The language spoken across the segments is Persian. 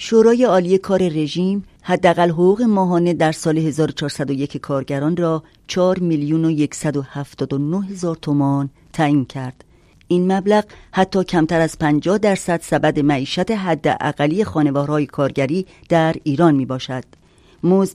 شورای عالی کار رژیم حداقل حقوق ماهانه در سال 1401 کارگران را 4 میلیون و 179 هزار تومان تعیین کرد. این مبلغ حتی کمتر از 50 درصد سبد معیشت حداقلی خانوارهای کارگری در ایران می باشد.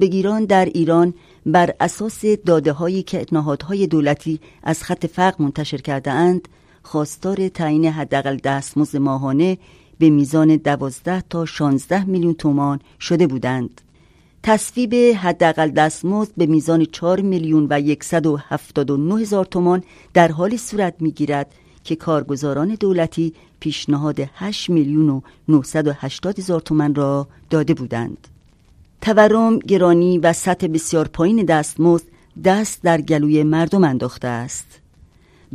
بگیران در ایران بر اساس داده هایی که نهادهای دولتی از خط فقر منتشر کرده اند خواستار تعیین حداقل دستمزد ماهانه به میزان 12 تا 16 میلیون تومان شده بودند. تصویب حداقل دستمزد به میزان 4 میلیون و 179 هزار تومان در حالی صورت می‌گیرد که کارگزاران دولتی پیشنهاد 8 میلیون و 980 هزار تومان را داده بودند. تورم، گرانی و سطح بسیار پایین دستمزد دست در گلوی مردم انداخته است.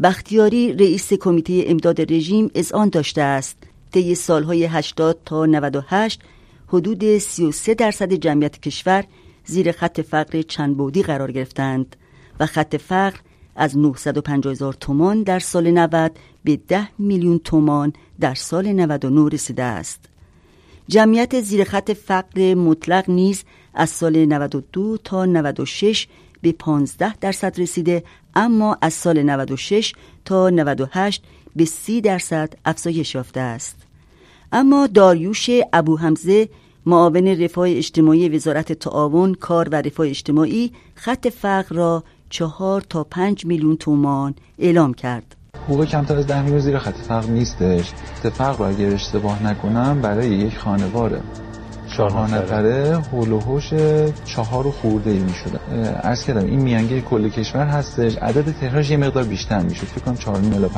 بختیاری رئیس کمیته امداد رژیم آن داشته است طی سالهای 80 تا 98 حدود 33 درصد جمعیت کشور زیر خط فقر چند بودی قرار گرفتند و خط فقر از 950 هزار تومان در سال 90 به 10 میلیون تومان در سال 99 رسیده است. جمعیت زیر خط فقر مطلق نیز از سال 92 تا 96 به 15 درصد رسیده اما از سال 96 تا 98 به 30 درصد افزایش یافته است. اما داریوش ابو حمزه معاون رفاه اجتماعی وزارت تعاون کار و رفاه اجتماعی خط فقر را چهار تا پنج میلیون تومان اعلام کرد. حقوق کمتر از ده میلیون زیر خط فقر نیستش. خط فقر رو اگر اشتباه نکنم برای یک خانواره. چهار نفره. هول چهار و خورده ای می شده ارز کردم این میانگی کل کشور هستش. عدد تهرانش یه مقدار بیشتر می شد فکر کنم 4 میلیون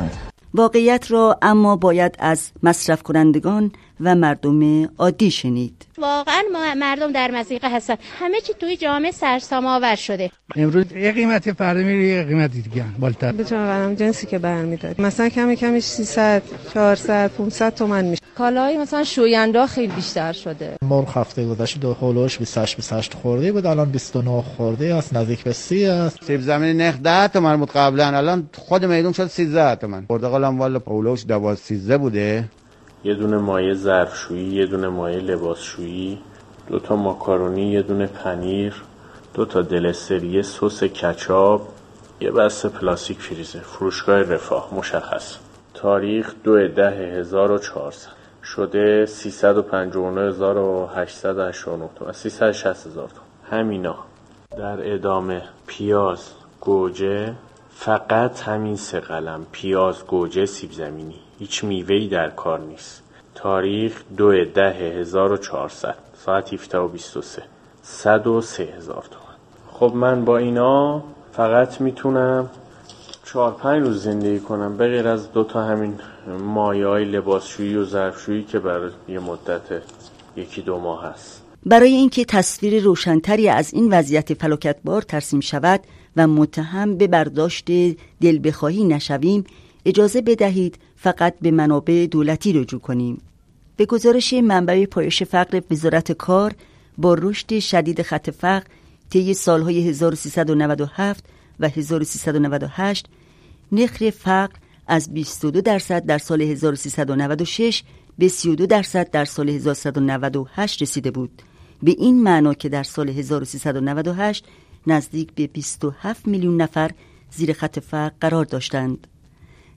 واقعیت را اما باید از مصرف کنندگان و مردم عادی شنید. واقعا مردم در مزیقه هستن. همه چی توی جامعه سرسام آور شده. امروز یه قیمتی فردا میره یه قیمتی دیگه. بالتر به برم جنسی که برمیداد مثلا کمی کمی 300 400 500 تومن میشه. کالای مثلا شوینده خیلی بیشتر شده. مرغ هفته گذشته دو هولوش 28 28 خورده بود. الان 29 خورده است نزدیک به 30 است. سیب زمینی نخ 10 تومن بود قبلا. الان خود میدون شد 13 تومن. پرتقالم والا هولوش 12 13 بوده. یه دونه مایه ظرفشویی یه دونه مایه لباسشویی دو تا ماکارونی یه دونه پنیر دو تا دلستری سس کچاپ یه بسته پلاستیک فریزر. فروشگاه رفاه مشخص. تاریخ دو ده 1400 شده 359889 تومن 360 هزار تومن همینا. در ادامه پیاز گوجه. فقط همین سه قلم. پیاز گوجه سیب زمینی. هیچ میوهی در کار نیست. تاریخ دو ده 1400 ساعت 17 و 23 103 هزار تومن خب من با اینا فقط می‌تونم چهار پنج روز زندگی کنم. به غیر از دوتا همین مایه های لباسشویی و ظرفشویی که برای یه مدت یکی دو ماه هست. برای اینکه تصویر روشنتری از این وضعیت فلاکتبار ترسیم شود و متهم به برداشت دل بخواهی نشویم اجازه بدهید فقط به منابع دولتی رجوع کنیم. به گزارش منبع پایش فقر وزارت کار با رشد شدید خط فقر طی سالهای 1397 و 1398 نرخ فقر از 22 درصد در سال 1396 به 32 درصد در سال 1398 رسیده بود. به این معنا که در سال 1398 نزدیک به 27 میلیون نفر زیر خط فقر قرار داشتند.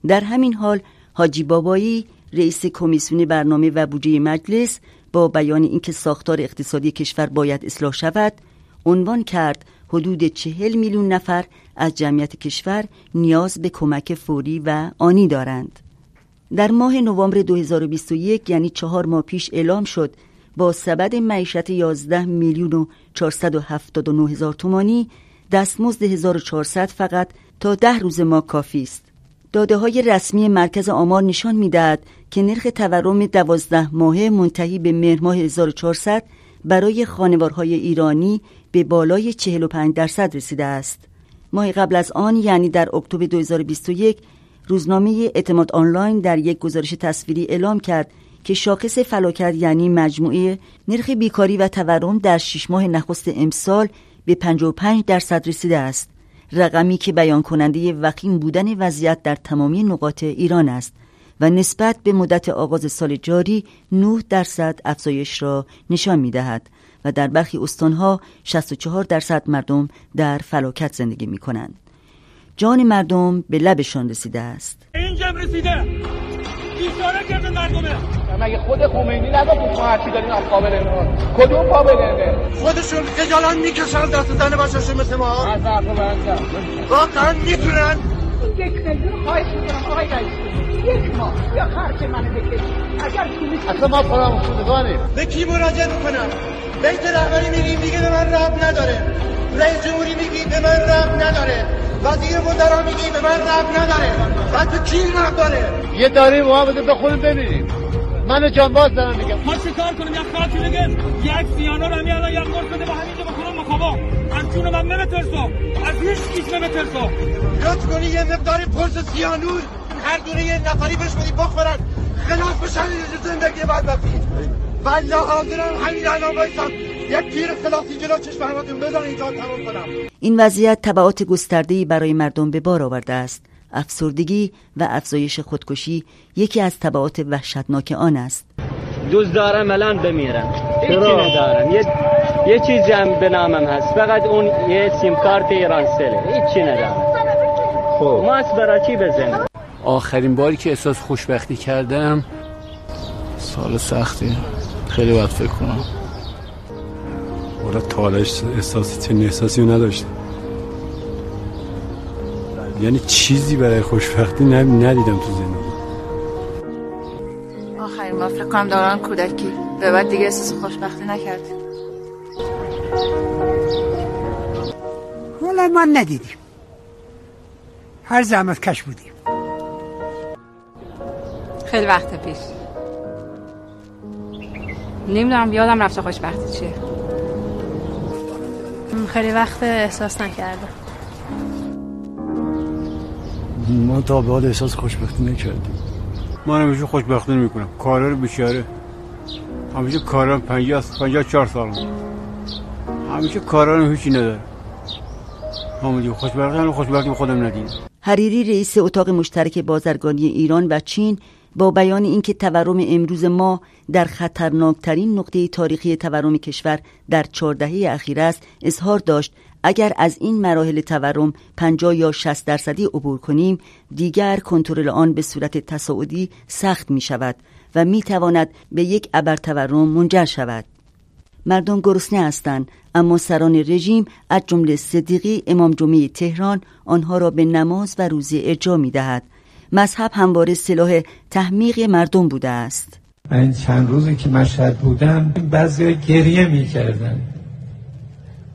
در همین حال حاجی بابایی رئیس کمیسیون برنامه و بودجه مجلس با بیان اینکه ساختار اقتصادی کشور باید اصلاح شود عنوان کرد حدود چهل میلیون نفر از جمعیت کشور نیاز به کمک فوری و آنی دارند. در ماه نوامبر 2021 یعنی چهار ماه پیش اعلام شد با سبد معیشت 11 میلیون و 479 هزار تومانی دستمزد 1400 فقط تا ده روز ما کافی است. داده های رسمی مرکز آمار نشان می‌دهد که نرخ تورم دوازده ماهه منتهی به مهر ماه 1400 برای خانوارهای ایرانی به بالای 45 درصد رسیده است. ماه قبل از آن یعنی در اکتبر 2021 روزنامه اعتماد آنلاین در یک گزارش تصویری اعلام کرد که شاخص فلاکت یعنی مجموعه نرخ بیکاری و تورم در شش ماه نخست امسال به 55 درصد رسیده است. رقمی که بیان کننده وخیم بودن وضعیت در تمامی نقاط ایران است و نسبت به مدت آغاز سال جاری 9 درصد افزایش را نشان می دهد و در برخی استانها 64 درصد مردم در فلاکت زندگی می کنند. جان مردم به لبشان رسیده است. اینجا رسیده بیچاره کرده مردمه. مگه خود خمینی نگفت ما هرچی داریم از قابل کدوم قابل خودشون خجالت می‌کشن دست زن بچه‌شون مثل ما. از واقعا می‌تونن. یک میلیون خواهش می‌کنم آقای رئیس. یک ماه یا خرج منو بکش اگر اصلا ما فراموشدگانیم به کی مراجعه می‌کنم؟ بیت رهبری میگیم دیگه به من رب نداره. رئیس جمهوری میگی به من رب نداره. وزیر وزرا میگی به من رب نداره. بعد به کی رب داره؟ یه داری محمد به خود ببینیم من جانباز دارم میگم. ما چه کار کنیم؟ یک خاطی بگه. یک سیانو رو همین الان یک قرص بده با همینجا بکنم مکابا از جون من نمیترسو از هیچ کیش نمیترسو لطف کنی یه مقداری پرس سیانور. هر دونه یه نفری بهش بدی بخورن. خلاص بشن زندگی بعد وقتی والله حاضرم همین الان بایستم یک تیر خلاصی جلو چشم همتون بزن اینجا تمام کنم. این وضعیت تبعات گسترده‌ای برای مردم به بار آورده است. افسردگی و افزایش خودکشی یکی از تبعات وحشتناک آن است. دوست دارم الان بمیرم. هیچی ندارم. یه یه چیزی هم به نامم هست. فقط اون یه سیم کارت ایرانسله هیچی ندارم. خب. ماست برای چی بزنم؟ آخرین باری که احساس خوشبختی کردم سال سختی. خیلی باید فکر کنم. ولی تالش احساس چه احساسی نداشتم. یعنی چیزی برای خوشبختی ندیدم تو زندگی آخرین ما فکر کنم دوران کودکی. به بعد دیگه احساس خوشبختی نکردیم. ولی ما ندیدیم. هر زحمت کش بودیم. خیلی وقت پیش. نمی‌دونم یادم رفته خوشبختی چیه. خیلی وقت احساس نکردم. ما تا به حال احساس خوشبختی نکردیم. ما همیشه خوشبختی نمی‌کنم کارا رو بیچاره. همیشه کارا 50 54 سال همیشه کارا رو هیچی نداره همونجور خوشبختی خوشبختی خودم ندیدم. حریری رئیس اتاق مشترک بازرگانی ایران و چین با بیان اینکه تورم امروز ما در خطرناکترین نقطه تاریخی تورم کشور در چهاردهه اخیر است اظهار داشت اگر از این مراحل تورم 50 یا 60 درصدی عبور کنیم دیگر کنترل آن به صورت تصاعدی سخت می شود و می تواند به یک ابر تورم منجر شود. مردم گرسنه هستند اما سران رژیم از جمله صدیقی امام جمعه تهران آنها را به نماز و روزه ارجا می دهد مذهب همواره سلاح تحمیق مردم بوده است. من این چند روزی که مشهد بودم بعضی گریه می کردن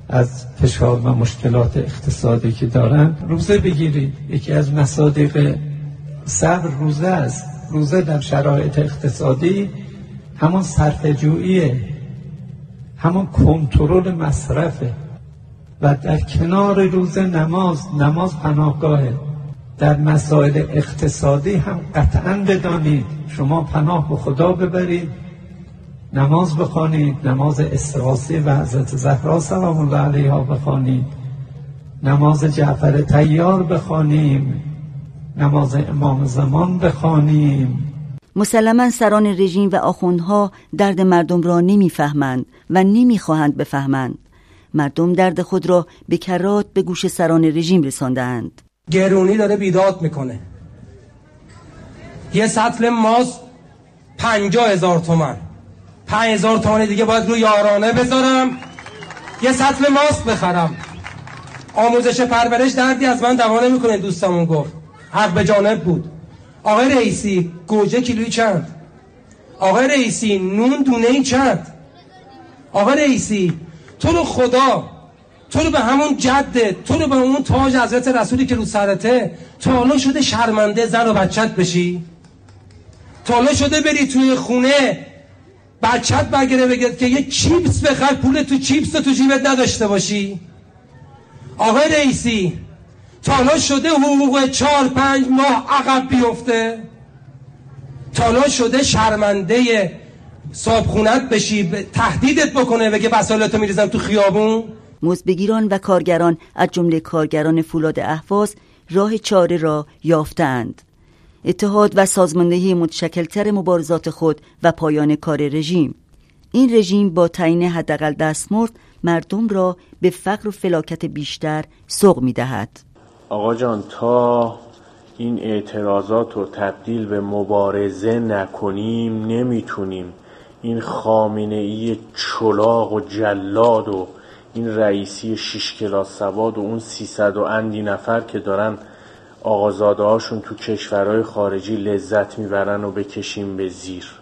از فشار و مشکلات اقتصادی که دارن. روزه بگیرید. یکی از مصادیق صبر روزه است. روزه در شرایط اقتصادی همون صرفه‌جوییه. همون کنترل مصرفه. و در کنار روزه نماز نماز پناهگاهه. در مسائل اقتصادی هم قطعا بدانید. شما پناه به خدا ببرید نماز بخوانید نماز استراسی و حضرت زهرا سلام الله علیها بخوانید. نماز جعفر تیار بخوانیم نماز امام زمان بخوانیم. مسلما سران رژیم و آخوندها درد مردم را نمی‌فهمند و نمی‌خواهند بفهمند. مردم درد خود را به کرات به گوش سران رژیم رساندند گرونی داره بیداد می‌کنه. یه سطل ماست پنجا هزار تومن. پنج هزار تومن دیگه باید روی یارانه بذارم. یه سطل ماست بخرم. آموزش پرورش دردی از من دوانه می‌کنه دوستمون گفت. حق به جانب بود. آقای رئیسی گوجه کیلوی چند؟ آقای رئیسی نون دونه چند؟ آقای رئیسی تو رو خدا تو رو به همون جده تو رو به اون تاج حضرت رسولی که رو سرته تا شده شرمنده زن و بچت بشی؟ تا شده بری توی خونه بچت بگیره بگید که یه چیپس بخر پول تو چیپس تو جیبت نداشته باشی؟ آقای رئیسی تالا شده حقوق چهار پنج ماه عقب بیفته؟ تالا شده شرمنده صابخونت بشی تهدیدت بکنه بگه وسایلتو میریزم تو خیابون؟ مزبگیران و کارگران از جمله کارگران فولاد احواز راه چاره را یافتند. اتحاد و سازماندهی متشکلتر مبارزات خود و پایان کار رژیم. این رژیم با تعیین حداقل دستمزد مردم را به فقر و فلاکت بیشتر سوق می دهد. آقا جان تا این اعتراضات رو تبدیل به مبارزه نکنیم نمی‌تونیم. این خامنه ای چلاق و جلاد و این رئیسی شیش کلاس سواد و اون سیصد و اندی نفر که دارن آقازاده هاشون تو کشورهای خارجی لذت می‌برن و بکشیم به زیر.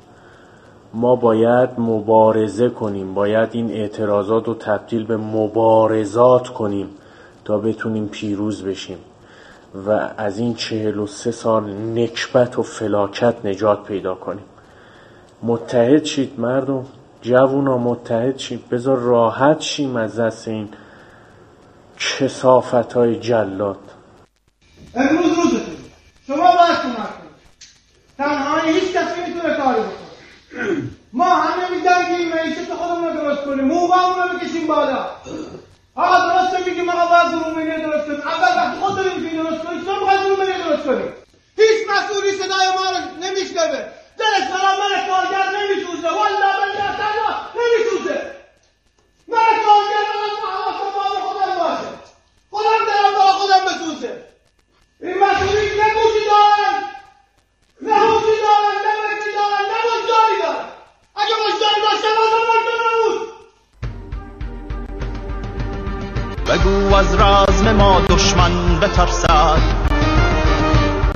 ما باید مبارزه کنیم باید این اعتراضات رو تبدیل به مبارزات کنیم تا بتونیم پیروز بشیم. و از این چهل و سه سال نکبت و فلاکت نجات پیدا کنیم. متحد شید مردم؟ جوونا متحد شید بذار راحت شیم از دست این کسافت های جلاد. امروز روزتون شما باید کمک کنید. تنهایی هیچ کسی می‌تونه کاری بکنه. ما همه میدنگیم معیشت خودمون رو درست کنیم. موقعمون رو بکشیم بالا. آقا درست میگیم آقا باید رومینی درست کنیم. اول وقتی خود داریم می‌تونی درست کنیم. چون باید رومینی درست کنیم؟ هیچ مسئولی صدای ما رو نمیشنوه. دلش برای من کارگر نمیسوزه. والا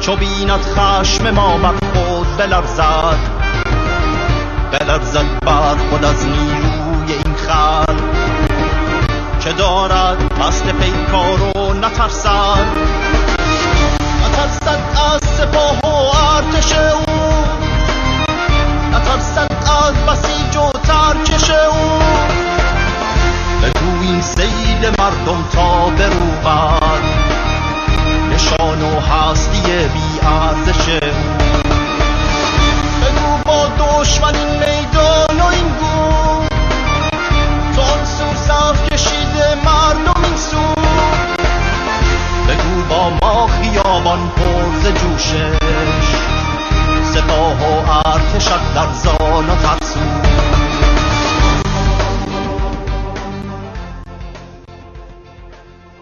چو بیند خشم ما بر خود بلرزد. بلرزد بر خود از نیروی این خلق. که دارد قصد پیکار و نترسد. نترسد از سپاه و ارتش او. نترسد از بسیج و ترکش او. بگو این سیل مردم تا بروبد نشان و هستی بی ارزش